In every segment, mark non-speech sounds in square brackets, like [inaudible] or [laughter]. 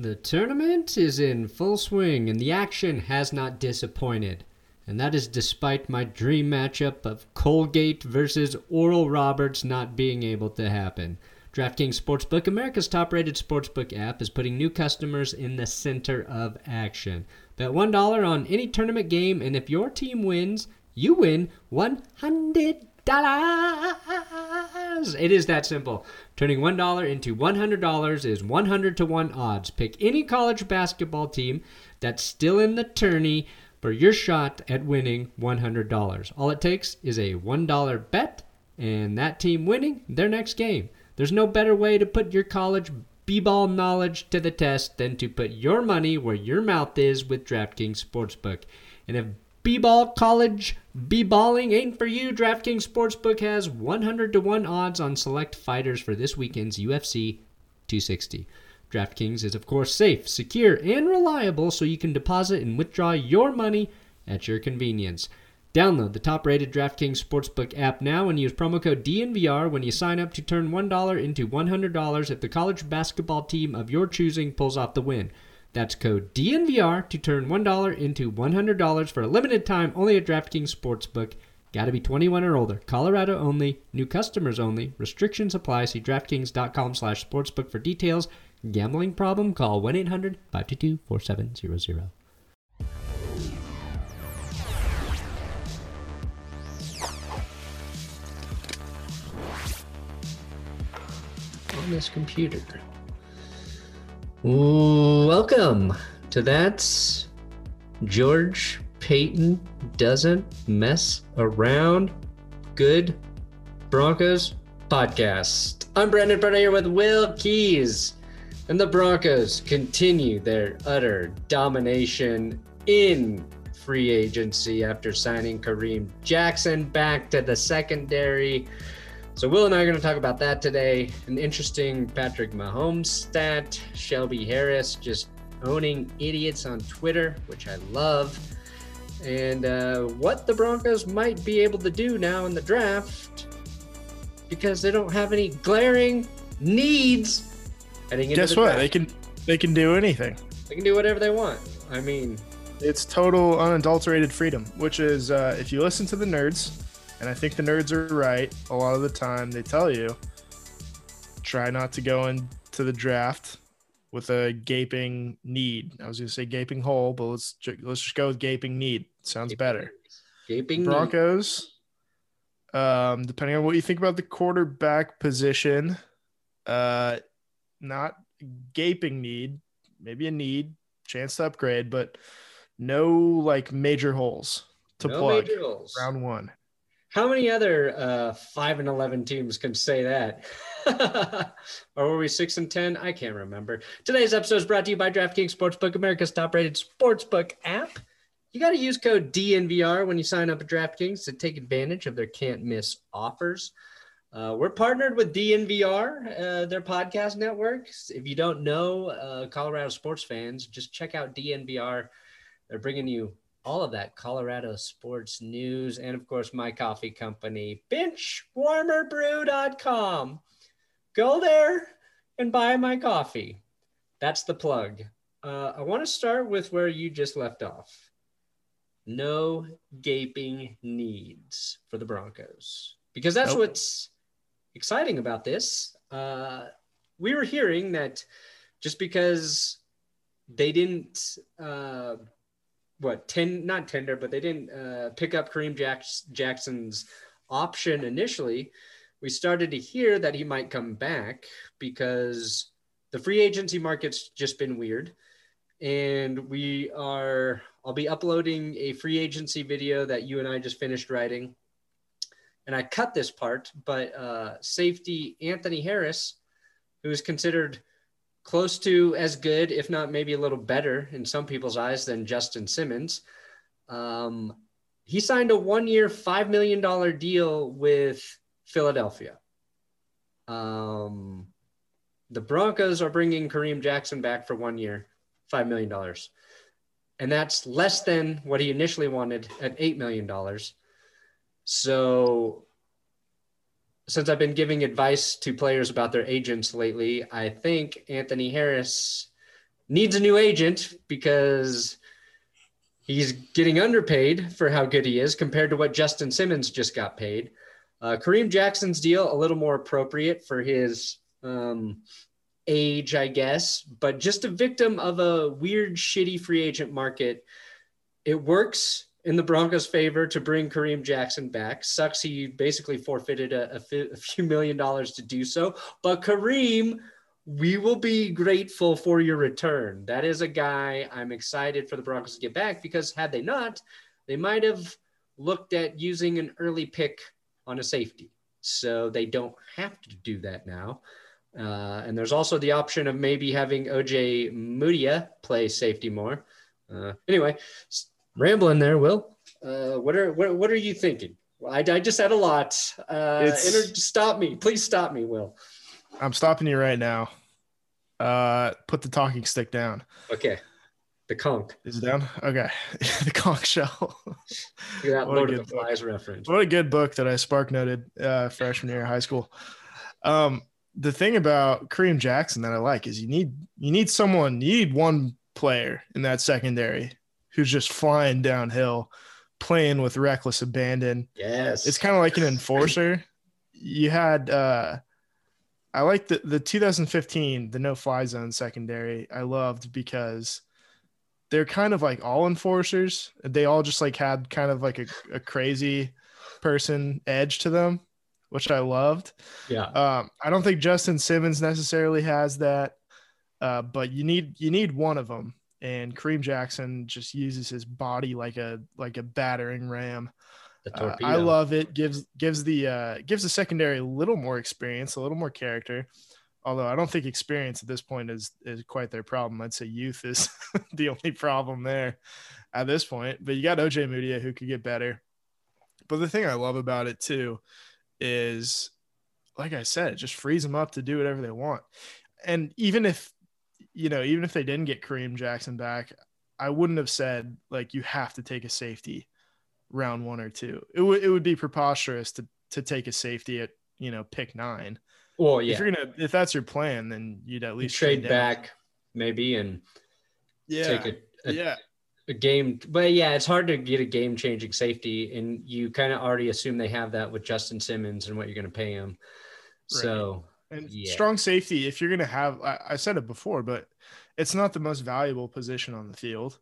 The tournament is in full swing and the action has not disappointed. And that is despite my dream matchup of Colgate versus Oral Roberts not being able to happen. DraftKings Sportsbook, America's top rated sportsbook app, is putting new customers in the center of action. Bet $1 on any tournament game, and if your team wins, you win $100. It is that simple. Turning $1 into $100 is 100 to 1 odds. Pick any college basketball team that's still in the tourney for your shot at winning $100. All it takes is a $1 bet and that team winning their next game. There's no better way to put your college b-ball knowledge to the test than to put your money where your mouth is with DraftKings Sportsbook. And if b-ball college b-balling ain't for you, DraftKings Sportsbook has 100 to 1 odds on select fighters for this weekend's UFC 260. DraftKings is of course safe, secure, and reliable so you can deposit and withdraw your money at your convenience. Download the top rated DraftKings Sportsbook app now and use promo code DNVR when you sign up to turn $1 into $100 if the college basketball team of your choosing pulls off the win. That's code DNVR to turn $1 into $100 for a limited time only at DraftKings Sportsbook. Gotta be 21 or older. Colorado only. New customers only. Restrictions apply. See DraftKings.com slash sportsbook for details. Gambling problem? Call 1-800-522-4700. On this computer. Welcome to That's George Paton Doesn't Mess Around Good Broncos podcast. I'm Brandon Brenner here with Will Keys. And the Broncos continue their utter domination in free agency after signing Kareem Jackson back to the secondary. So, Will and I are going to talk about that today. An interesting Patrick Mahomes stat, Shelby Harris just owning idiots on Twitter, which I love, and uh, what the Broncos might be able to do now in the draft because they don't have any glaring needs Guess the what? draft. They can they can do anything. They can do whatever they want. I mean, It's total unadulterated freedom, which is uh, if you listen to the nerds, and I think the nerds are right a lot of the time. They tell you try not to go into the draft with a gaping need. I was going to say gaping hole, but let's let's just go with gaping need. Sounds better. Gaping. Broncos. Um, depending on what you think about the quarterback position, uh, not gaping need, maybe a need, chance to upgrade, but no like major holes to No plug. holes. Round one. How many other uh, five and eleven teams can say that? [laughs] or were we six and ten? I can't remember. Today's episode is brought to you by DraftKings Sportsbook, America's top-rated sportsbook app. You got to use code DNVR when you sign up at DraftKings to take advantage of their can't-miss offers. Uh, we're partnered with DNVR, uh, their podcast network. If you don't know uh, Colorado sports fans, just check out DNVR. They're bringing you all of that Colorado sports news and, of course, my coffee company, benchwarmerbrew.com. Go there and buy my coffee. That's the plug. Uh, I want to start with where you just left off. No gaping needs for the Broncos because that's Nope. what's exciting about this. Uh, we were hearing that just because they didn't uh, what ten not tender, but they didn't uh, pick up Kareem Jackson's option initially. We started to hear that he might come back because the free agency market's just been weird, and we are. I'll be uploading a free agency video that you and I just finished writing, and I cut this part, but uh, safety Anthony Harris, who is considered close to as good, if not maybe a little better in some people's eyes than Justin Simmons. Um, he signed a one year, $5 million deal with Philadelphia. Um, the Broncos are bringing Kareem Jackson back for one year, $5 million. And that's less than what he initially wanted at $8 million. So since I've been giving advice to players about their agents lately, I think Anthony Harris needs a new agent because he's getting underpaid for how good he is compared to what Justin Simmons just got paid. Uh, Kareem Jackson's deal a little more appropriate for his um, age, I guess, but just a victim of a weird, shitty free agent market. It works in the Broncos' favor to bring Kareem Jackson back. Sucks he basically forfeited a, a, fi- a few million dollars to do so. But Kareem, we will be grateful for your return. That is a guy I'm excited for the Broncos to get back because had they not, they might have looked at using an early pick on a safety. So they don't have to do that now. Uh, and there's also the option of maybe having Ojemudia play safety more. Uh, anyway, rambling there, Will. Uh, what are what, what are you thinking? I, I just had a lot. Uh, inter- stop me, please stop me, Will. I'm stopping you right now. Uh, put the talking stick down. Okay. The conch. Is it down? Okay. [laughs] the conch shell. Look at that Lord of the Flies reference. What a good book that I spark noted uh, freshman year of high school. Um, the thing about Kareem Jackson that I like is you need you need someone you need one player in that secondary who's just flying downhill, playing with reckless abandon. Yes, it's kind of like an enforcer. You had uh, I like the the 2015 the no fly zone secondary. I loved because they're kind of like all enforcers. They all just like had kind of like a, a crazy person edge to them which I loved. Yeah. Um, I don't think Justin Simmons necessarily has that, uh, but you need you need one of them. And Kareem Jackson just uses his body like a like a battering ram. Uh, I love it. gives gives the uh, gives the secondary a little more experience, a little more character. Although I don't think experience at this point is is quite their problem. I'd say youth is [laughs] the only problem there at this point. But you got Ojemudia who could get better. But the thing I love about it too is like I said, it just frees them up to do whatever they want. And even if you know, even if they didn't get Kareem Jackson back, I wouldn't have said like you have to take a safety round one or two. It would it would be preposterous to to take a safety at you know pick nine. Well, yeah. If you're gonna if that's your plan, then you'd at least trade, trade back maybe and yeah, take a, a, yeah a game but yeah it's hard to get a game changing safety and you kind of already assume they have that with justin simmons and what you're going to pay him right. so and yeah. strong safety if you're going to have I, I, said it before but it's not the most valuable position on the field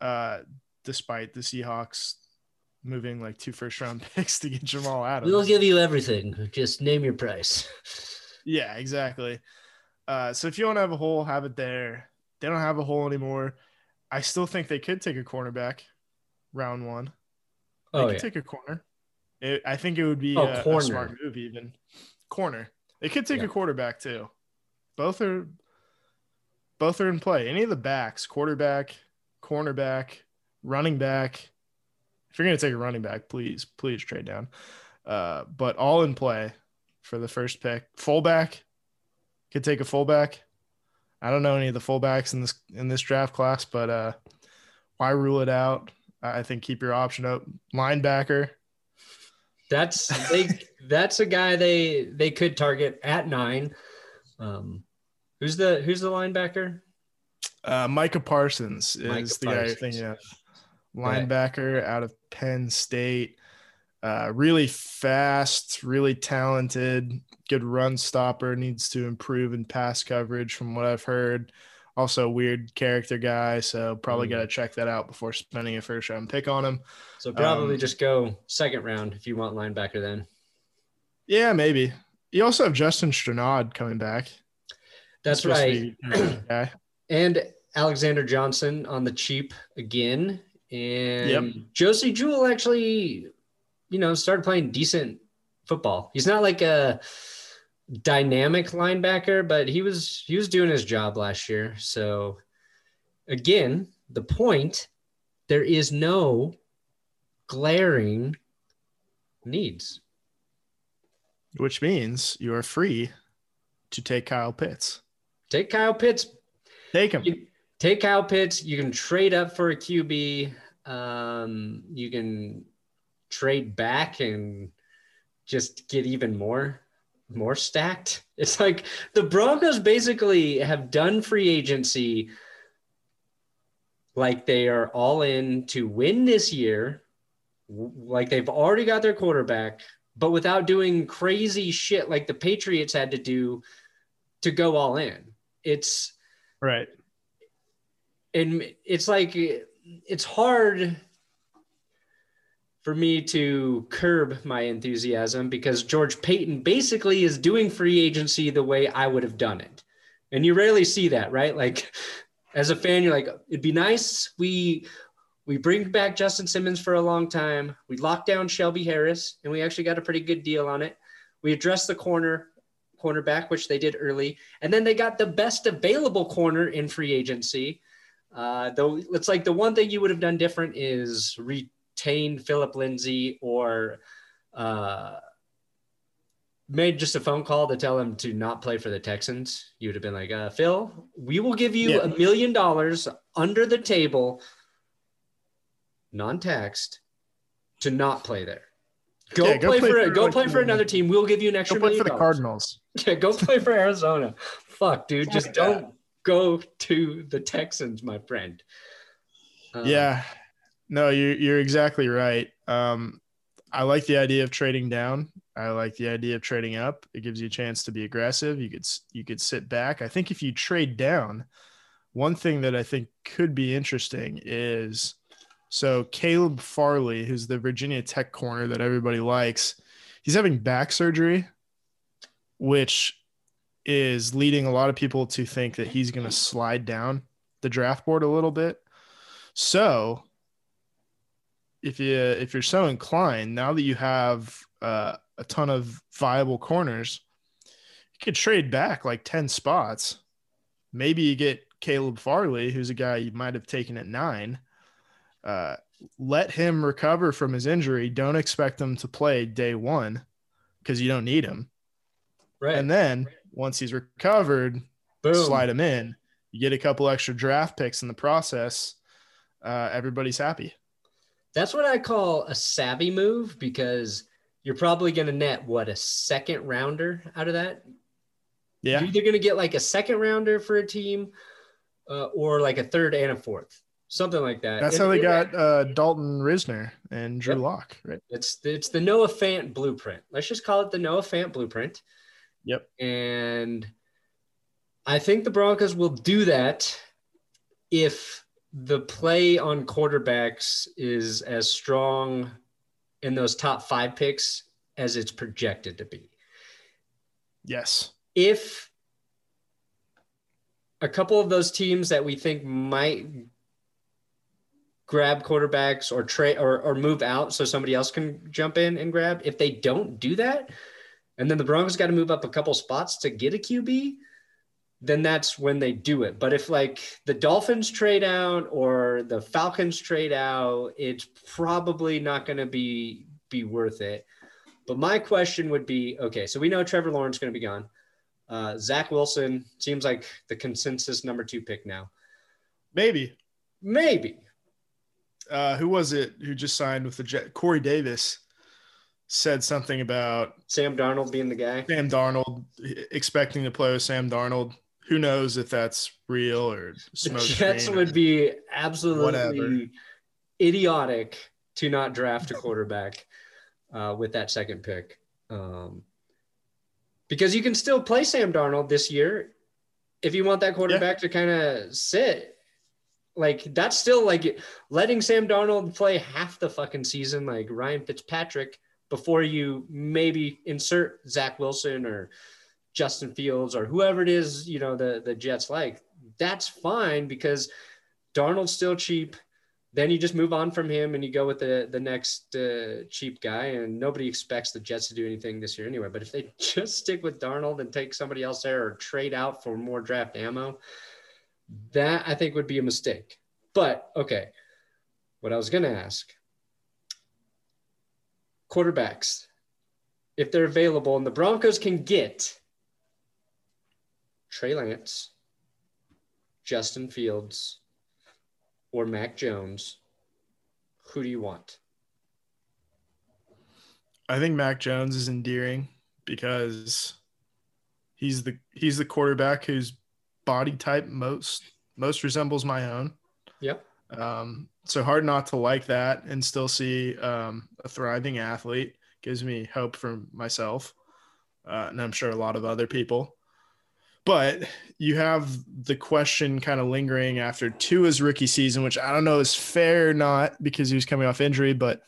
uh despite the seahawks moving like two first round [laughs] picks to get jamal adams we'll give you everything just name your price [laughs] yeah exactly uh so if you want to have a hole have it there they don't have a hole anymore I still think they could take a cornerback round one. They oh, could yeah. take a corner. It, I think it would be oh, a, a, smart move, even corner. They could take yeah. a quarterback too. Both are both are in play. Any of the backs, quarterback, cornerback, running back. If you're gonna take a running back, please, please trade down. Uh, but all in play for the first pick. Fullback could take a fullback. I don't know any of the fullbacks in this in this draft class, but uh, why rule it out? I think keep your option up. Linebacker. That's they. [laughs] that's a guy they they could target at nine. Um, who's the who's the linebacker? Uh, Micah Parsons is Micah the Parsons. guy you're thinking of. Linebacker right. out of Penn State. Uh, really fast, really talented, good run stopper. Needs to improve in pass coverage, from what I've heard. Also, weird character guy, so probably mm. got to check that out before spending a first round pick on him. So probably um, just go second round if you want linebacker. Then, yeah, maybe. You also have Justin Strnad coming back. That's right. [clears throat] and Alexander Johnson on the cheap again. And yep. Josey Jewell actually you know, started playing decent football. He's not like a dynamic linebacker, but he was he was doing his job last year. So again, the point there is no glaring needs. Which means you are free to take Kyle Pitts. Take Kyle Pitts. Take him. You, take Kyle Pitts. You can trade up for a QB. Um, you can trade back and just get even more. More stacked. [laughs] It's like the Broncos basically have done free agency like they are all in to win this year, like they've already got their quarterback, but without doing crazy shit like the Patriots had to do to go all in. It's right. And it's like it's hard for me to curb my enthusiasm because George Paton basically is doing free agency the way I would have done it. And you rarely see that, right? Like as a fan, you're like, it'd be nice. We we bring back Justin Simmons for a long time. We locked down Shelby Harris, and we actually got a pretty good deal on it. We addressed the corner cornerback, which they did early, and then they got the best available corner in free agency. Uh, though it's like the one thing you would have done different is retain Phillip Lindsay or uh, made just a phone call to tell him to not play for the Texans, you would have been like, uh, Phil, we will give you a million dollars under the table, non taxed, to not play there. Go, yeah, go play, play, for, for go play for another team. We'll give you an extra. Go play for the Cardinals. [laughs] Yeah, go play for Arizona. Fuck, dude, just don't go to the Texans, my friend. Um, yeah, no, you're you're exactly right. Um, I like the idea of trading down. I like the idea of trading up. It gives you a chance to be aggressive. You could you could sit back. I think if you trade down, one thing that I think could be interesting is so Caleb Farley, who's the Virginia Tech corner that everybody likes, he's having back surgery, which is leading a lot of people to think that he's going to slide down the draft board a little bit. So if you if you're so inclined, now that you have uh, a ton of viable corners, you could trade back like ten spots. Maybe you get Caleb Farley, who's a guy you might have taken at nine. Uh, let him recover from his injury. Don't expect him to play day one because you don't need him. Right. And then once he's recovered, Boom. slide him in. You get a couple extra draft picks in the process. Uh, everybody's happy. That's what I call a savvy move because you're probably going to net what a second rounder out of that. Yeah. You're either going to get like a second rounder for a team uh, or like a third and a fourth, something like that. That's and, how they got uh, Dalton Risner and Drew yep. Lock, right? It's it's the Noah Fant blueprint. Let's just call it the Noah Fant blueprint. Yep. And I think the Broncos will do that if the play on quarterbacks is as strong in those top five picks as it's projected to be. Yes. If a couple of those teams that we think might grab quarterbacks or trade or, or move out so somebody else can jump in and grab, if they don't do that, and then the Broncos got to move up a couple spots to get a QB, then that's when they do it. But if like the Dolphins trade out or the Falcons trade out, it's probably not going to be be worth it. But my question would be, okay, so we know Trevor Lawrence going to be gone. Uh, Zach Wilson seems like the consensus number two pick now. Maybe. Maybe. Uh, who was it who just signed with the Jet? Corey Davis said something about Sam Darnold being the guy. Sam Darnold expecting to play with Sam Darnold who knows if that's real or smoke. The Jets would be absolutely whatever. idiotic to not draft a quarterback uh, with that second pick. Um, because you can still play Sam Darnold this year if you want that quarterback yeah. to kind of sit. Like that's still like letting Sam Darnold play half the fucking season, like Ryan Fitzpatrick, before you maybe insert Zach Wilson or Justin Fields or whoever it is, you know, the the Jets like, that's fine because Darnold's still cheap. Then you just move on from him and you go with the the next uh, cheap guy, and nobody expects the Jets to do anything this year anyway. But if they [laughs] just stick with Darnold and take somebody else there or trade out for more draft ammo, that I think would be a mistake. But okay, what I was going to ask quarterbacks, if they're available and the Broncos can get Trey Lance, Justin Fields, or Mac Jones, who do you want? I think Mac Jones is endearing because He's the he's the quarterback whose body type most most resembles my own. Yep. Um, so hard not to like that and still see um, a thriving athlete gives me hope for myself, uh, and I'm sure a lot of other people. But you have the question kind of lingering after Tua's rookie season, which I don't know is fair or not because he was coming off injury, but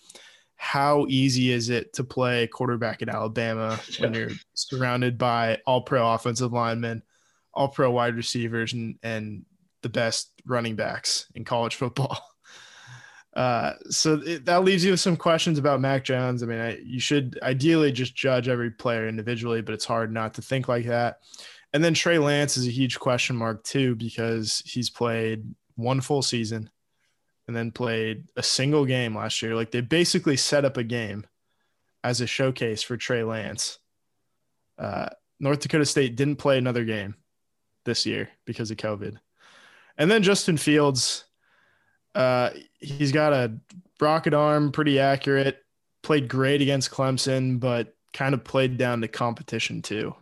how easy is it to play quarterback in Alabama [laughs] when you're surrounded by all pro offensive linemen, all pro wide receivers, and, and the best running backs in college football? [laughs] Uh, so it, that leaves you with some questions about Mac Jones. I mean, I, you should ideally just judge every player individually, but it's hard not to think like that. And then Trey Lance is a huge question mark too because he's played one full season and then played a single game last year. Like they basically set up a game as a showcase for Trey Lance. Uh, North Dakota State didn't play another game this year because of COVID. And then Justin Fields, uh, he's got a rocket arm, pretty accurate, played great against Clemson, but kind of played down to competition too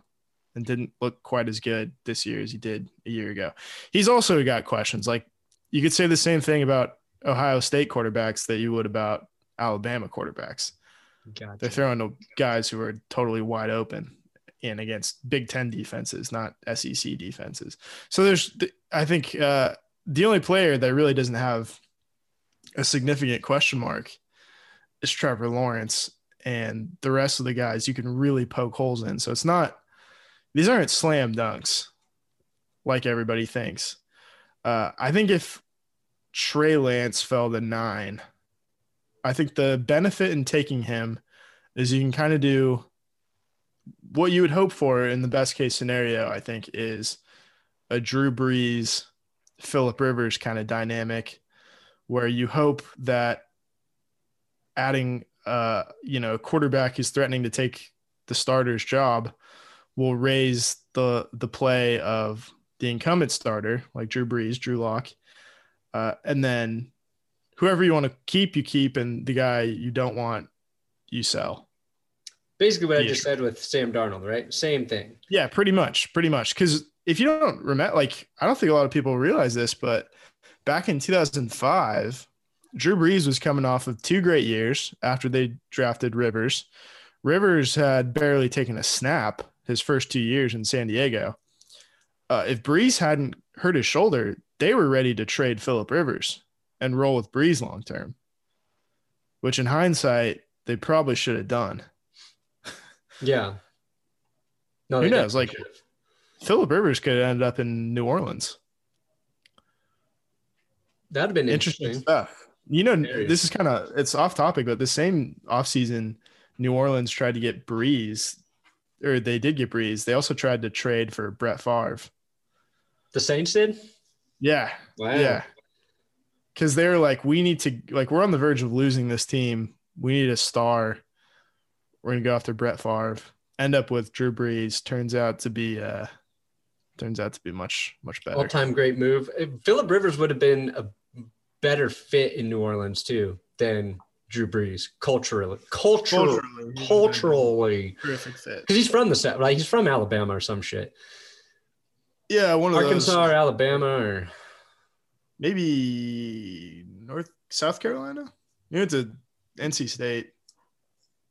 and didn't look quite as good this year as he did a year ago. He's also got questions. Like you could say the same thing about Ohio State quarterbacks that you would about Alabama quarterbacks. Gotcha. They're throwing to guys who are totally wide open and against Big Ten defenses, not SEC defenses. So there's, I think, uh, the only player that really doesn't have a significant question mark is Trevor Lawrence, and the rest of the guys you can really poke holes in. So it's not these aren't slam dunks like everybody thinks. Uh, I think if Trey Lance fell to nine, I think the benefit in taking him is you can kind of do what you would hope for in the best case scenario, I think, is a Drew Brees, Philip Rivers kind of dynamic where you hope that adding uh, you know, a quarterback who's threatening to take the starter's job will raise the the play of the incumbent starter like Drew Brees, Drew Lock, uh, and then whoever you want to keep, you keep, and the guy you don't want, you sell. Basically, what yeah. I just said with Sam Darnold, right? Same thing. Yeah, pretty much, pretty much. Because if you don't remember, like I don't think a lot of people realize this, but back in 2005, Drew Brees was coming off of two great years after they drafted Rivers. Rivers had barely taken a snap his first two years in San Diego. Uh, if Brees hadn't hurt his shoulder, they were ready to trade Philip Rivers and roll with Brees long term, which in hindsight, they probably should have done. Yeah. No, who knows? Like Philip Rivers could have ended up in New Orleans. That'd have been interesting, interesting stuff. You know, this is kind of it's off topic, but the same offseason, New Orleans tried to get Brees or they did get Brees. They also tried to trade for Brett Favre. The Saints did. Yeah. Wow. Yeah. Because they're like, we need to like, we're on the verge of losing this team. We need a star. We're gonna go after Brett Favre. End up with Drew Brees. Turns out to be uh turns out to be much much better. All time great move. Philip Rivers would have been a better fit in New Orleans too than Drew Brees culturally, culturally, culturally, culturally. Terrific fit. Because he's from the South, like he's from Alabama or some shit. Yeah, one of Arkansas those. or Alabama or maybe North South Carolina. You it's a NC State.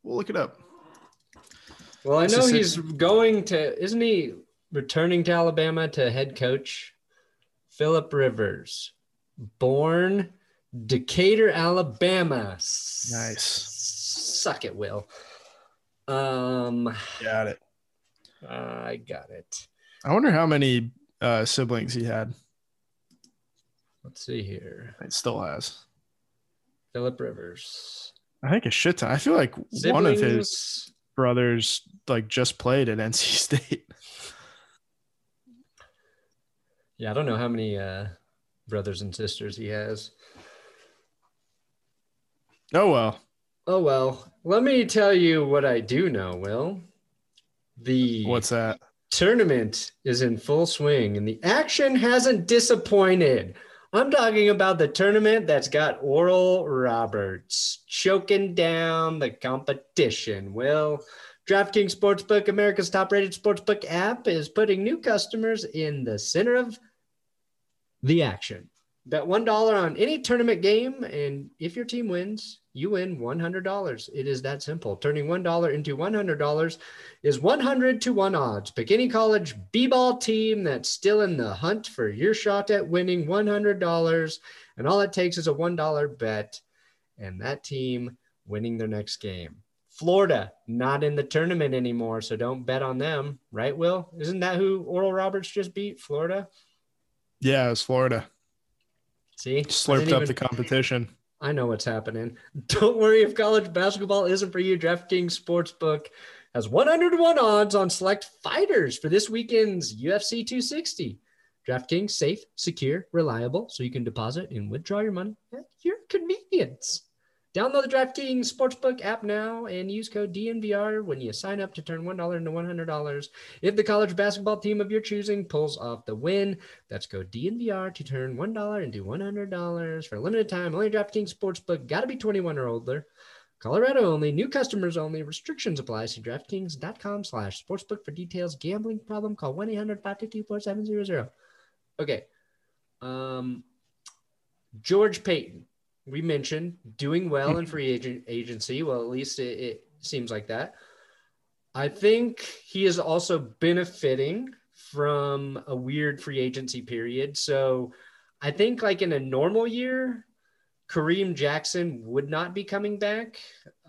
We'll look it up. Well, I know he's going to. Isn't he returning to Alabama to head coach? Philip Rivers, born Decatur, Alabama. Nice. Suck it, Will. Um, got it. I got it. I wonder how many uh, siblings he had. Let's see here. It still has. Philip Rivers. I think a shit ton. I feel like siblings. one of his brothers like just played at NC [laughs] State. Yeah, I don't know how many uh, brothers and sisters he has. Oh well. Oh well. Let me tell you what I do know, Will. The What's that? Tournament is in full swing and the action hasn't disappointed. I'm talking about the tournament that's got Oral Roberts choking down the competition. Will DraftKings Sportsbook, America's top rated sportsbook app, is putting new customers in the center of the action. Bet $1 on any tournament game, and if your team wins, you win $100. It is that simple. Turning $1 into $100 is 100 to 1 odds. Pick any college B ball team that's still in the hunt for your shot at winning $100. And all it takes is a $1 bet, and that team winning their next game. Florida, not in the tournament anymore, so don't bet on them, right, Will? Isn't that who Oral Roberts just beat? Florida? Yeah, it was Florida. See, slurped up even, the competition. I know what's happening. [laughs] Don't worry if college basketball isn't for you. DraftKings Sportsbook has 101 odds on select fighters for this weekend's UFC 260. DraftKings safe, secure, reliable, so you can deposit and withdraw your money at your convenience. Download the DraftKings Sportsbook app now and use code DNVR when you sign up to turn $1 into $100. If the college basketball team of your choosing pulls off the win, that's code DNVR to turn $1 into $100 for a limited time. Only DraftKings Sportsbook. Got to be 21 or older. Colorado only. New customers only. Restrictions apply. See DraftKings.com slash sportsbook for details. Gambling problem? Call 1-800-522-4700. Okay. Um, George Paton we mentioned doing well in free agent agency. Well, at least it, it seems like that. I think he is also benefiting from a weird free agency period. So I think like in a normal year, Kareem Jackson would not be coming back.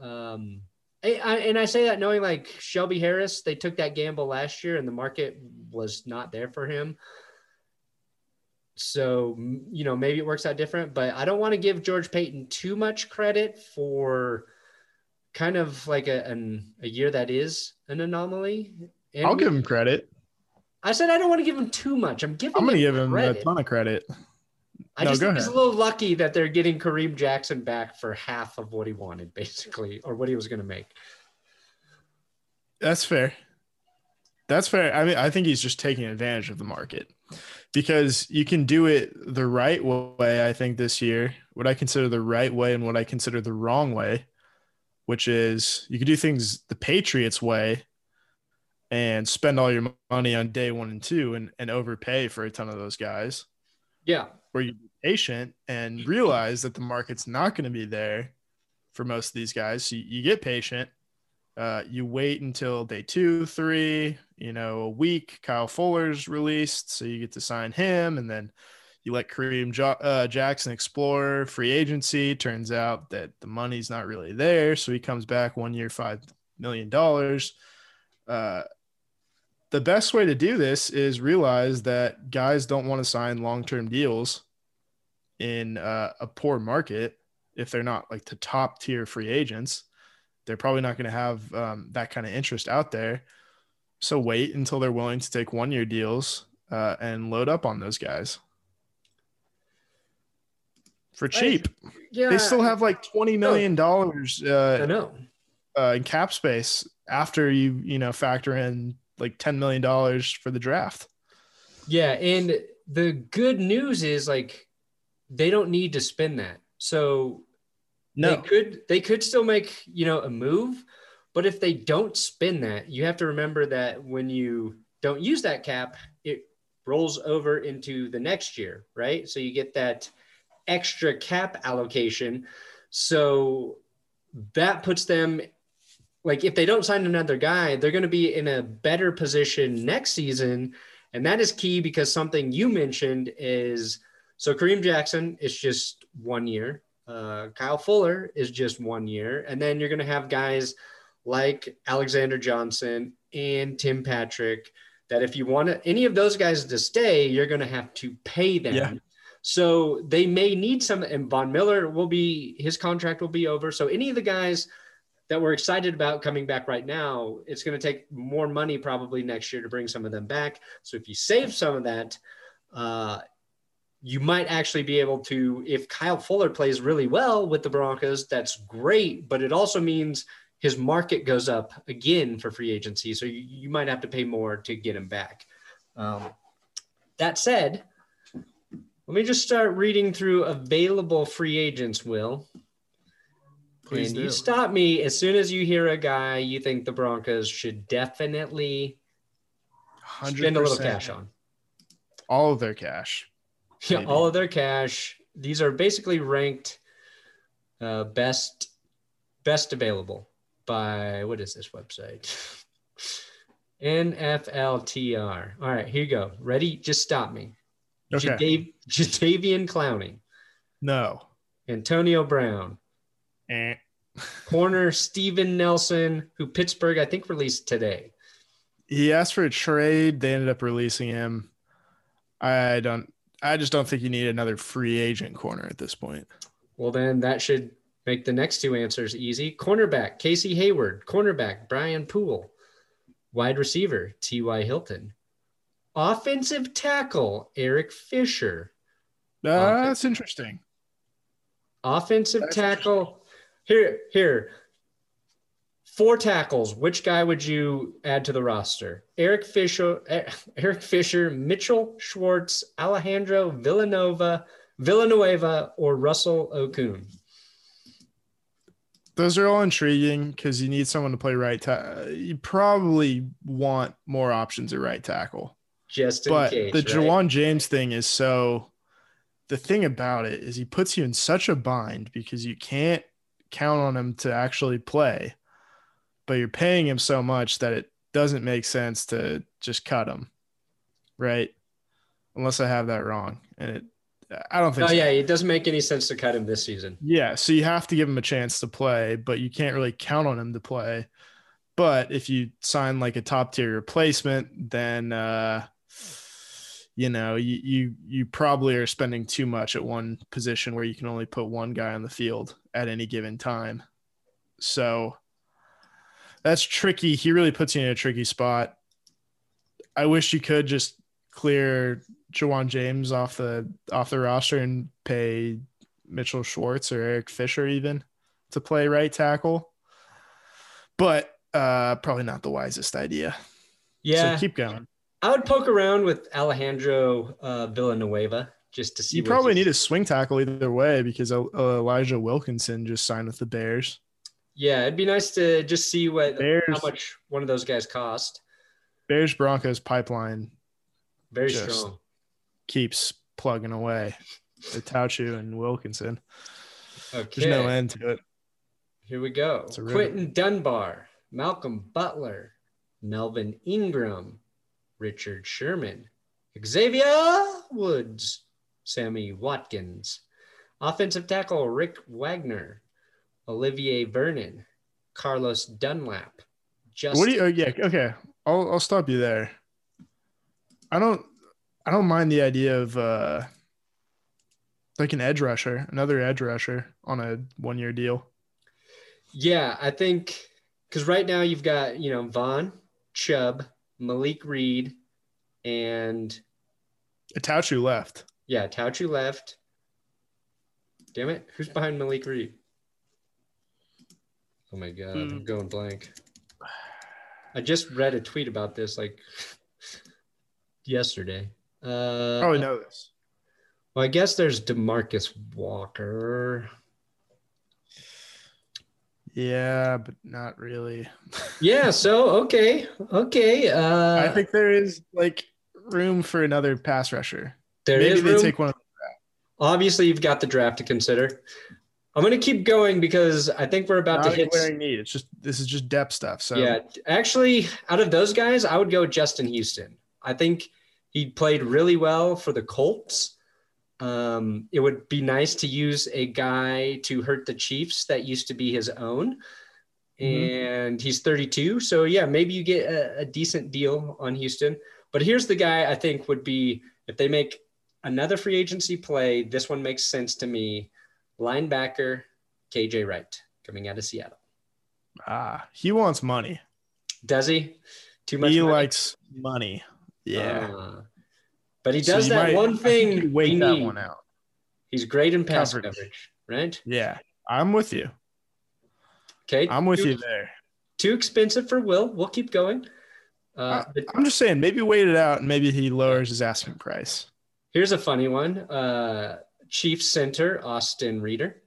Um, and I say that knowing like Shelby Harris, they took that gamble last year and the market was not there for him. So, you know, maybe it works out different, but I don't want to give George Paton too much credit for kind of like a, an, a year that is an anomaly. And I'll give him credit. I said I don't want to give him too much. I'm giving. I'm going to give him credit. a ton of credit. I no, just think he's a little lucky that they're getting Kareem Jackson back for half of what he wanted, basically, or what he was going to make. That's fair. That's fair. I mean, I think he's just taking advantage of the market because you can do it the right way. I think this year, what I consider the right way and what I consider the wrong way, which is you can do things the Patriots way and spend all your money on day one and two and, and overpay for a ton of those guys. Yeah. Where you be patient and realize that the market's not going to be there for most of these guys. So you, you get patient uh, you wait until day two, three, you know, a week. Kyle Fuller's released, so you get to sign him, and then you let Kareem jo- uh, Jackson explore free agency. Turns out that the money's not really there, so he comes back one year, five million dollars. Uh, the best way to do this is realize that guys don't want to sign long-term deals in uh, a poor market if they're not like the top tier free agents they're probably not going to have um, that kind of interest out there. So wait until they're willing to take one year deals uh, and load up on those guys for cheap. I, yeah, they still have like twenty million dollars. Uh, I know uh, in cap space after you you know factor in like ten million dollars for the draft. Yeah, and the good news is like they don't need to spend that. So no. They could they could still make, you know, a move, but if they don't spin that, you have to remember that when you don't use that cap, it rolls over into the next year, right? So you get that extra cap allocation. So that puts them like if they don't sign another guy, they're going to be in a better position next season. And that is key because something you mentioned is so Kareem Jackson is just one year. Uh, Kyle Fuller is just one year. And then you're going to have guys like Alexander Johnson and Tim Patrick that if you want any of those guys to stay, you're going to have to pay them. Yeah. So they may need some, and Von Miller will be, his contract will be over. So any of the guys that we're excited about coming back right now, it's going to take more money probably next year to bring some of them back. So if you save some of that, uh, you might actually be able to, if Kyle Fuller plays really well with the Broncos, that's great. But it also means his market goes up again for free agency. So you, you might have to pay more to get him back. Um, that said, let me just start reading through available free agents, Will. Please and do. you stop me as soon as you hear a guy you think the Broncos should definitely spend a little cash on. All of their cash. Yeah, all of their cash. These are basically ranked uh, best best available by what is this website? [laughs] NFLTR. All right, here you go. Ready? Just stop me. Okay. Jadav- Jadeveon Clowney, No. Antonio Brown, Eh. corner Steven Nelson, who Pittsburgh I think released today. He asked for a trade. They ended up releasing him. I don't. I just don't think you need another free agent corner at this point. Well, then that should make the next two answers easy. Cornerback, Casey Hayward. Cornerback, Brian Poole. Wide receiver, T.Y. Hilton. Offensive tackle, Eric Fisher. Uh. That's interesting. Offensive That's tackle. Here, here. Four tackles. Which guy would you add to the roster? Eric Fisher, eh, [laughs] Eric Fisher, Mitchell Schwartz, Alejandro Villanova, Villanueva, or Russell Okung? Those are all intriguing because you need someone to play right. You probably want more options at right tackle. Just in but case. the right? Ja'Wuan James thing is so. The thing about it is he puts you in such a bind because you can't count on him to actually play, but you're paying him so much that it doesn't make sense to just cut him, right? Unless I have that wrong, and it, I don't think. Oh so. yeah, it doesn't make any sense to cut him this season. Yeah, so you have to give him a chance to play, but you can't really count on him to play. But if you sign like a top tier replacement, then uh you know, you, you you probably are spending too much at one position where you can only put one guy on the field at any given time. So that's tricky. He really puts you in a tricky spot. I wish you could just clear Ja'Wuan James off the off the roster and pay Mitchell Schwartz or Eric Fisher even to play right tackle. But uh probably not the wisest idea. Yeah, So keep going. I would poke around with Alejandro uh, Villanueva just to see. You probably need a swing tackle either way because Elijah Wilkinson just signed with the Bears. Yeah, it'd be nice to just see what Bears how much one of those guys cost. Bears Broncos pipeline Very Just- strong. keeps plugging away. The Tauchu and Wilkinson. Okay, There's no end to it. here we go. Quinton Dunbar, Malcolm Butler, Melvin Ingram, Richard Sherman, Xavier Woods, Sammy Watkins, offensive tackle Rick Wagner, Olivier Vernon, Carlos Dunlap, Justin. What do you? Oh, yeah. Okay. I'll I'll stop you there. I don't I don't mind the idea of uh like an edge rusher, another edge rusher on a one year deal. Yeah, I think because right now you've got you know Von, Chubb, Malik Reed, and Tauchu left. yeah, Tauchu left. Damn it, who's behind Malik Reed? Oh my god, I'm Hmm. going blank. I just read a tweet about this like [laughs] yesterday. Uh, I know this. Well, I guess there's Demarcus Walker. Yeah, but not really. Yeah, [laughs] so okay, okay. Uh, I think there is like room for another pass rusher. there Maybe is they room. take one. Of, Obviously, you've got the draft to consider. I'm going to keep going because I think we're about not to hit. need. It's just this is just depth stuff. So Yeah, actually, out of those guys, I would go Justin Houston. I think he played really well for the Colts. Um, it would be nice to use a guy to hurt the Chiefs that used to be his own. Mhm. And he's 32. So, yeah, maybe you get a, a decent deal on Houston. But here's the guy I think would be if they make another free agency play, this one makes sense to me. Linebacker KJ Wright coming out of Seattle. ah, he wants money. Does he? Too much. He money? likes money. Yeah. Uh, but he does you that might- one thing. wait that need. one out. He's great in pass Coverage. coverage, right? Yeah, I'm with you. Okay. I'm with too, you there. Too expensive for Will. We'll keep going. Uh, but I'm just saying, maybe wait it out and maybe he lowers his asking price. here's a funny one. Uh, Chief center Austin Reeder.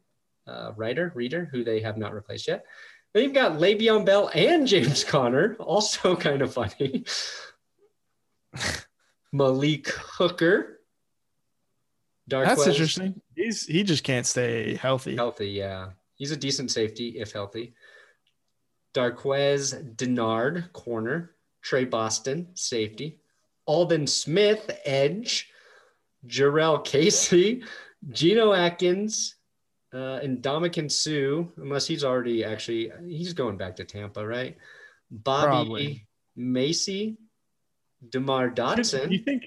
uh, writer, reader, who they have not replaced yet. Then you've got Le'Veon Bell and [laughs] James Conner, also [laughs] kind of funny. [laughs] Malik Hooker. Darqueze, That's interesting. He's he just can't stay healthy. Healthy, yeah. He's a decent safety if healthy. Darqueze Dennard, corner. Tre Boston, safety. Aldon Smith, edge. Jurrell Casey, Geno Atkins, uh, and Ndamukong Suh, unless he's already actually he's going back to Tampa, right? Bobby Probably. Macy, Demar Dotson. Do you think?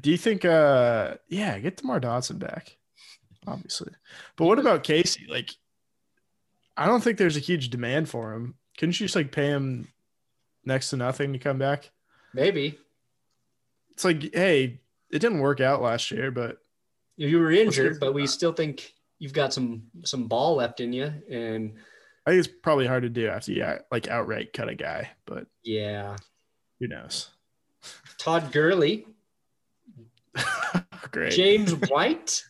Do you think? Uh, yeah, get Demar Dotson back, obviously. But what about Casey? Like, I don't think there's a huge demand for him. Couldn't you just like pay him next to nothing to come back? Maybe. It's like, hey, it didn't work out last year, but you were injured, but we still think you've got some some ball left in you, and I think it's probably hard to do after you like outright cut a guy, but yeah, who knows? Todd Gurley, [laughs] great. James White,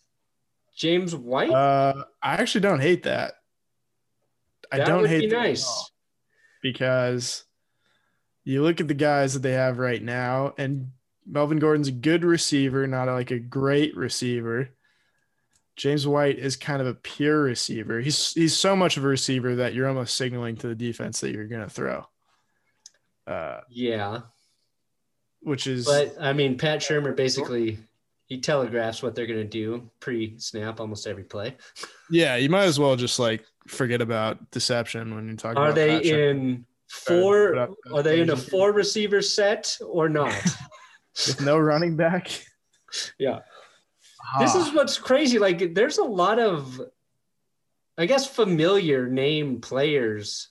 James White. Uh, I actually don't hate that. I don't hate be nice because you look at the guys that they have right now, and Melvin Gordon's a good receiver, not like a great receiver. James White is kind of a pure receiver. He's he's so much of a receiver that you're almost signaling to the defense that you're going to throw. Uh, yeah, which is. But I mean, Pat Shurmur basically he telegraphs what they're going to do pre-snap almost every play. [laughs] Yeah, you might as well just like forget about deception when you're talking. Are they in four? Are they in a four receiver set or not? [laughs] with no running back. [laughs] Yeah. Ah. This is what's crazy. Like, there's a lot of, I guess, familiar name players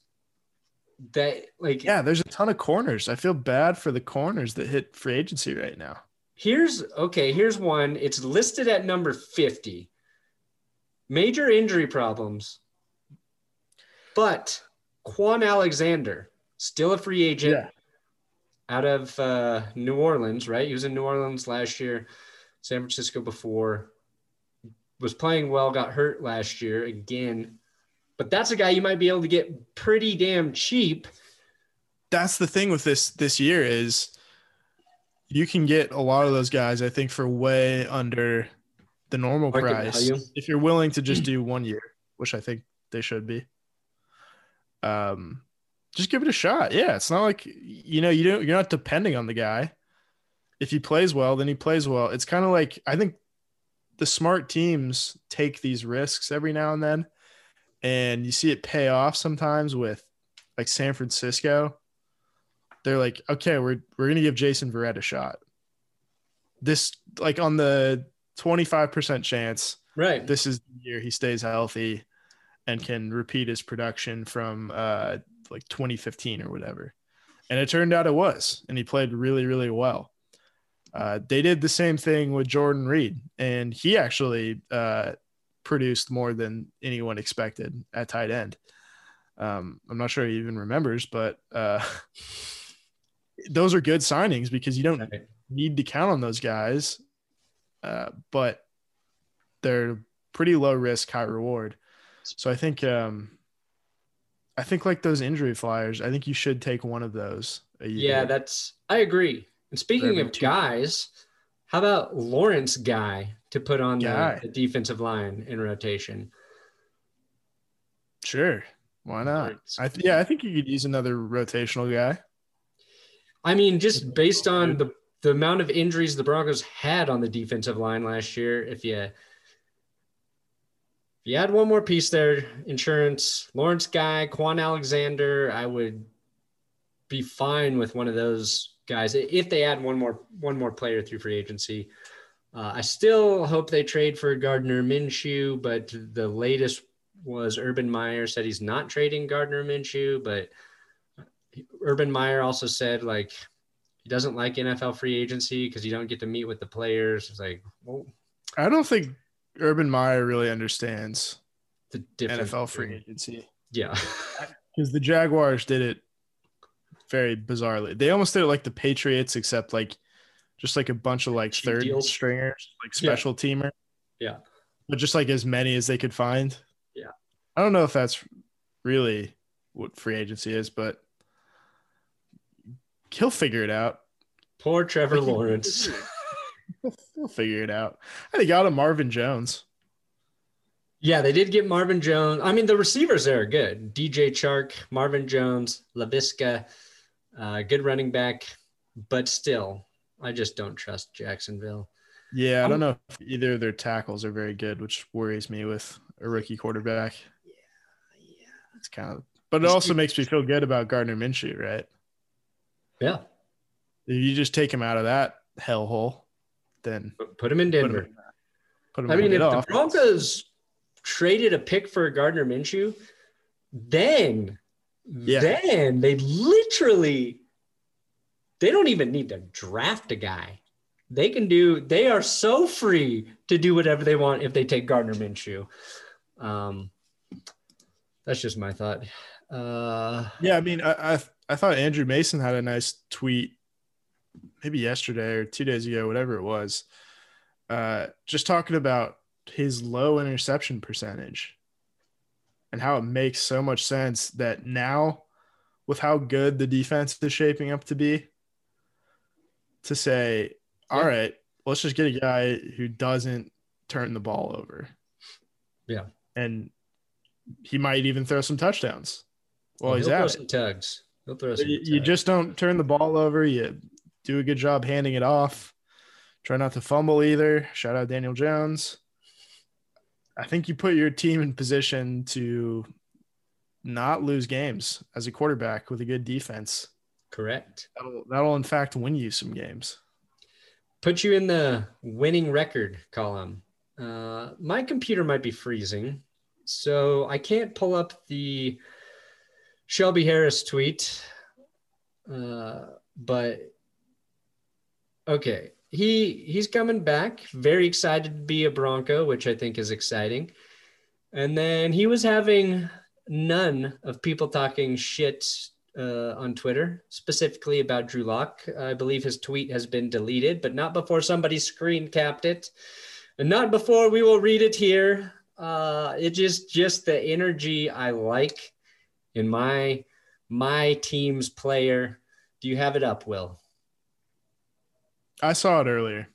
that, like, yeah, there's a ton of corners. I feel bad for the corners that hit free agency right now. Here's okay. Here's one. It's listed at number 50. Major injury problems, but Kwon Alexander, still a free agent. Yeah out of uh, New Orleans, right? He was in New Orleans last year, San Francisco before. Was playing well, got hurt last year again. But that's a guy you might be able to get pretty damn cheap. That's the thing with this this year is you can get a lot of those guys, I think, for way under the normal Market price value. if you're willing to just do one year, which I think they should be. Um, just give it a shot. Yeah, it's not like you know you don't you're not depending on the guy. If he plays well, then he plays well. It's kind of like I think the smart teams take these risks every now and then, and you see it pay off sometimes with like San Francisco. They're like, okay, we're we're gonna give Jason Verrett a shot. This like on the twenty five percent chance, right? This is the year he stays healthy and can repeat his production from uh, like 2015 or whatever. And it turned out it was, and he played really, really well. Uh, they did the same thing with Jordan Reed, and he actually uh, produced more than anyone expected at tight end. Um, I'm not sure he even remembers, but uh, [laughs] those are good signings because you don't need to count on those guys, uh, but they're pretty low risk, high reward. So I think um, I think like those injury flyers, I think you should take one of those. Yeah, that's I agree. And speaking of guys, how about Lawrence Guy to put on the, the, defensive line in rotation? Sure. Why not? I th- yeah, I think you could use another rotational guy. I mean, just based on the the amount of injuries the Broncos had on the defensive line last year, if you you add one more piece there, insurance, Lawrence Guy, Kwon Alexander, I would be fine with one of those guys if they add one more one more player through free agency. Uh, I still hope they trade for Gardner Minshew, but the latest was Urban Meyer said he's not trading Gardner Minshew, but Urban Meyer also said like he doesn't like NFL free agency because you don't get to meet with the players. It's like, well, I don't think Urban Meyer really understands the NFL free agency. Yeah. [laughs] Because the Jaguars did it very bizarrely. They almost did it like the Patriots, except like just like a bunch of like Cheap third deals. stringers, like special yeah. teamer. Yeah. But just like as many as they could find. Yeah. I don't know if that's really what free agency is, but he'll figure it out. Poor Trevor [laughs] Lawrence. [laughs] He'll [laughs] figure it out. And he got a Marvin Jones. Yeah, they did get Marvin Jones. I mean, the receivers there are good. DJ Chark, Marvin Jones, Laviska, uh, good running back, but still, I just don't trust Jacksonville. Yeah, I don't know if either of their tackles are very good, which worries me with a rookie quarterback. Yeah, yeah. It's kind of, but it also makes me feel good about Gardner Minshew, right? Yeah. If you just take him out of that hellhole, then put him in Denver. Put him, put him I mean, if the Broncos traded a pick for Gardner Minshew, then yeah. then they literally they don't even need to draft a guy. They can do they are so free to do whatever they want if they take Gardner Minshew. Um that's just my thought. Uh yeah, I mean I, I I thought Andrew Mason had a nice tweet maybe yesterday or two days ago, whatever it was. Uh just talking about his low interception percentage and how it makes so much sense that now with how good the defense is shaping up to be to say all yeah. right let's just get a guy who doesn't turn the ball over. Yeah. And he might even throw some touchdowns well, he's out some tugs. He'll throw some you, you just don't turn the ball over. You do a good job handing it off try not to fumble either shout out daniel jones I think you put your team in position to not lose games as a quarterback with a good defense. Correct. That'll, that'll in fact win you some games. Put you in the winning record column. Uh, my computer might be freezing, so I can't pull up the Shelby Harris tweet. Uh, but okay, he he's coming back. Very excited to be a Bronco, which I think is exciting. And then he was having none of people talking shit uh, on Twitter, specifically about Drew Lock. I believe his tweet has been deleted, but not before somebody screen capped it, and not before we will read it here. Uh, it just just the energy I like in my my team's player. Do you have it up, Will? I saw it earlier.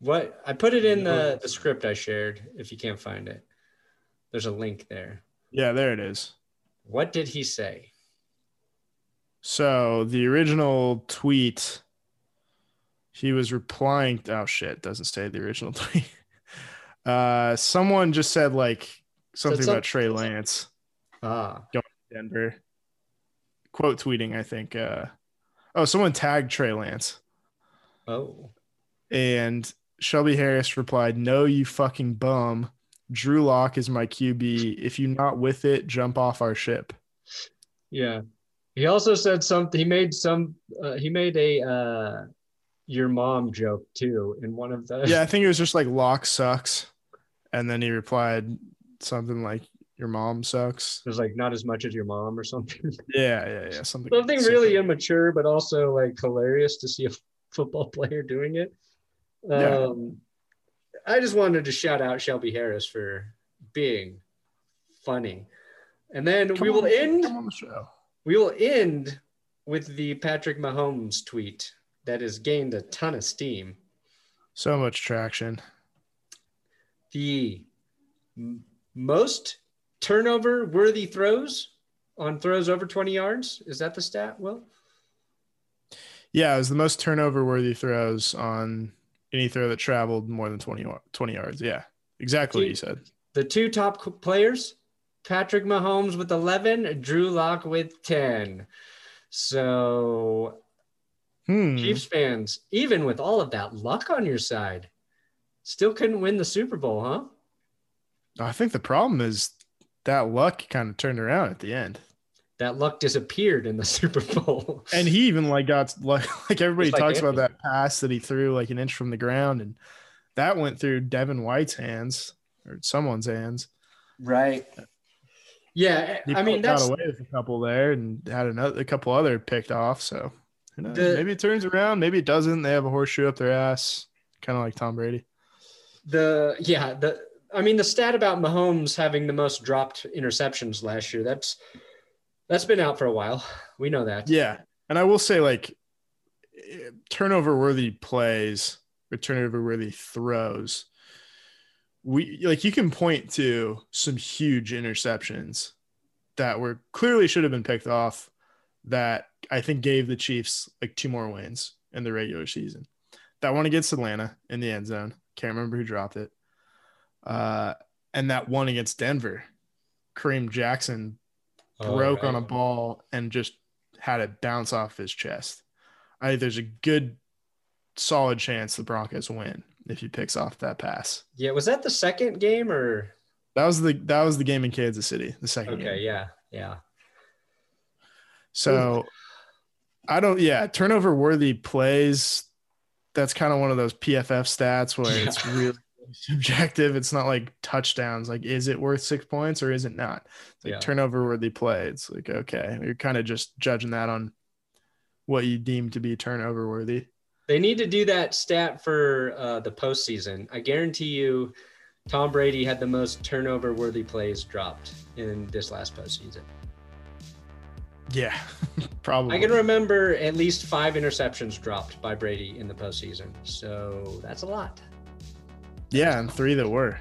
What I put it in the, the script I shared. If you can't find it, there's a link there. Yeah, there it is. What did he say? So the original tweet, he was replying. Oh shit! Doesn't say the original [laughs] tweet. Uh, someone just said like something about Trey Lance. Ah, going to Denver. Quote tweeting, I think. Uh, oh, someone tagged Trey Lance. Oh. And Shelby Harris replied, No, you fucking bum. Drew Lock is my QB. If you're not with it, jump off our ship. Yeah. He also said something. He made some, uh, he made a, uh, your mom joke too in one of the. Yeah, I think it was just like Lock sucks. And then he replied something like, your mom sucks. It was like not as much as your mom or something. Yeah, yeah, yeah. Something something really immature, but also like hilarious to see a football [laughs] player doing it. Um, yeah. I just wanted to shout out Shelby Harris for being funny. And then come we will on, end on the show. We will end with the Patrick Mahomes tweet that has gained a ton of steam. So much traction. The m- most turnover worthy throws on throws over 20 yards. Is that the stat, Will? Yeah, it was the most turnover worthy throws on any throw that traveled more than 20, 20 yards. Yeah, exactly what you said. The two top players, Patrick Mahomes with 11, Drew Lock with 10. So, hmm. Chiefs fans, even with all of that luck on your side, still couldn't win the Super Bowl, huh? I think the problem is that luck kind of turned around at the end that luck disappeared in the [laughs] Super Bowl. and he even like got like like everybody like talks Anthony. about that pass that he threw like an inch from the ground, and that went through Devin White's hands or someone's hands. Right. Yeah, he I mean that's got away with a couple there and had another a couple other picked off. So the, maybe it turns around, maybe it doesn't. They have a horseshoe up their ass, kind of like Tom Brady. The yeah the I mean, the stat about Mahomes having the most dropped interceptions last year, that's that's been out for a while. We know that. Yeah. And I will say, like, turnover worthy plays or turnover worthy throws. We like you can point to some huge interceptions that were clearly should have been picked off that I think gave the Chiefs like two more wins in the regular season. That one against Atlanta in the end zone. Can't remember who dropped it. Uh, and that one against Denver. Kareem Jackson Oh, broke right. on a ball and just had it bounce off his chest. I think there's a good, solid chance the Broncos win if he picks off that pass. Yeah, was that the second game or? That was the that was the game in Kansas City, the second okay, game. yeah, yeah. So, Ooh. I don't. Yeah, turnover worthy plays. That's kind of one of those PFF stats where [laughs] yeah. it's really [laughs] subjective. It's not like touchdowns. Like, is it worth six points or is it not? It's like yeah. turnover worthy play. It's like, okay, you're kind of just judging that on what you deem to be turnover worthy. They need to do that stat for uh, the postseason. I guarantee you, Tom Brady had the most turnover worthy plays dropped in this last postseason. Yeah, [laughs] probably. I can remember at least five interceptions dropped by Brady in the postseason. So that's a lot. Yeah, and three that were.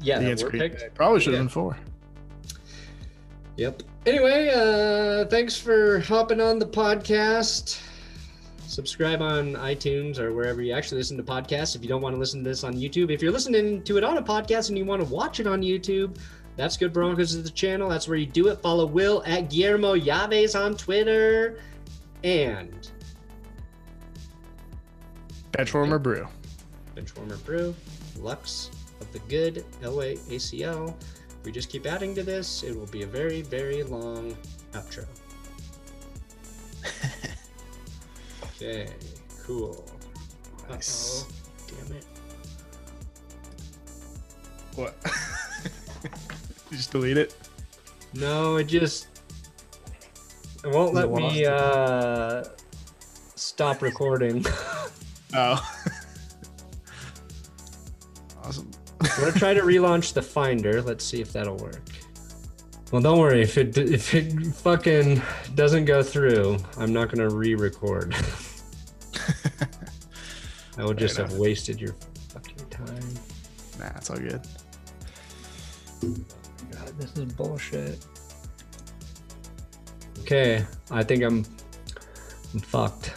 Yeah, that were picked. Probably should have yeah. been four. Yep. Anyway, uh, thanks for hopping on the podcast. Subscribe on iTunes or wherever you actually listen to podcasts. If you don't want to listen to this on YouTube, if you're listening to it on a podcast and you want to watch it on YouTube, that's Good Broncos is the channel. That's where you do it. Follow Will at Guillermo Yaves on Twitter. And Benchwarmer Brew. Benchwarmer Brew. Lux of the Good. LAACL. If we just keep adding to this, it will be a very, very long outro. [laughs] okay, cool. Nice. Uh-oh. Damn it. What? [laughs] you just delete it? No, it just it won't let me uh, stop recording. [laughs] oh. [laughs] awesome. I'm gonna try to relaunch the Finder. Let's see if that'll work. Well, don't worry. If it if it fucking doesn't go through, I'm not gonna re-record. [laughs] I will just have wasted your fucking time. Nah, it's all good. God, this is bullshit. Okay, I think I'm I'm fucked.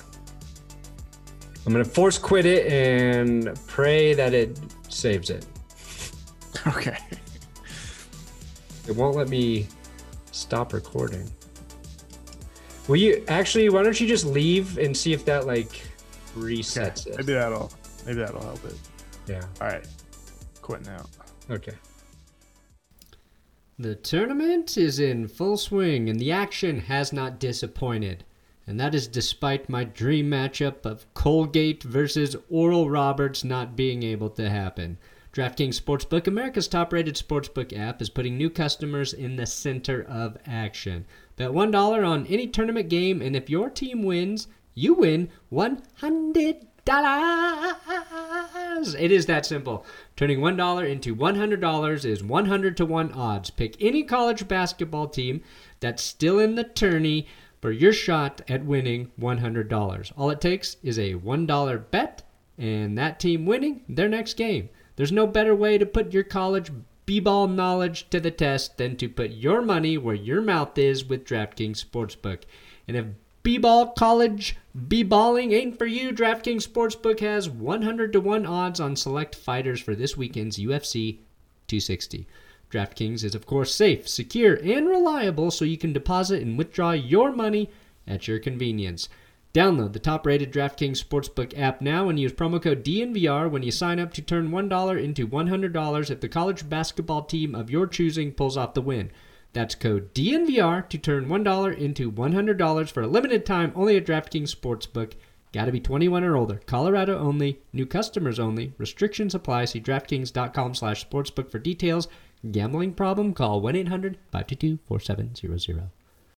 I'm gonna force quit it and pray that it saves it. Okay. It won't let me stop recording. Will you actually? Why don't you just leave and see if that like resets okay. it? Maybe that'll maybe that'll help it. Yeah. All right. Quit now. Okay. The tournament is in full swing and the action has not disappointed. And that is despite my dream matchup of Colgate versus Oral Roberts not being able to happen. DraftKings Sportsbook, America's top rated sportsbook app, is putting new customers in the center of action. Bet $1 on any tournament game, and if your team wins, you win $100. It is that simple. Turning $1 into $100 is 100 to 1 odds. Pick any college basketball team that's still in the tourney for your shot at winning $100. All it takes is a $1 bet and that team winning their next game. There's no better way to put your college b-ball knowledge to the test than to put your money where your mouth is with DraftKings Sportsbook. And if b-ball college b-balling ain't for you, DraftKings Sportsbook has 100 to 1 odds on select fighters for this weekend's UFC 260. DraftKings is of course safe, secure, and reliable so you can deposit and withdraw your money at your convenience. Download the top rated DraftKings Sportsbook app now and use promo code DNVR when you sign up to turn $1 into $100 if the college basketball team of your choosing pulls off the win. That's code DNVR to turn $1 into $100 for a limited time only at DraftKings Sportsbook. Gotta be 21 or older. Colorado only. New customers only. Restrictions apply. See DraftKings.com slash sportsbook for details. Gambling problem? Call 1-800-522-4700.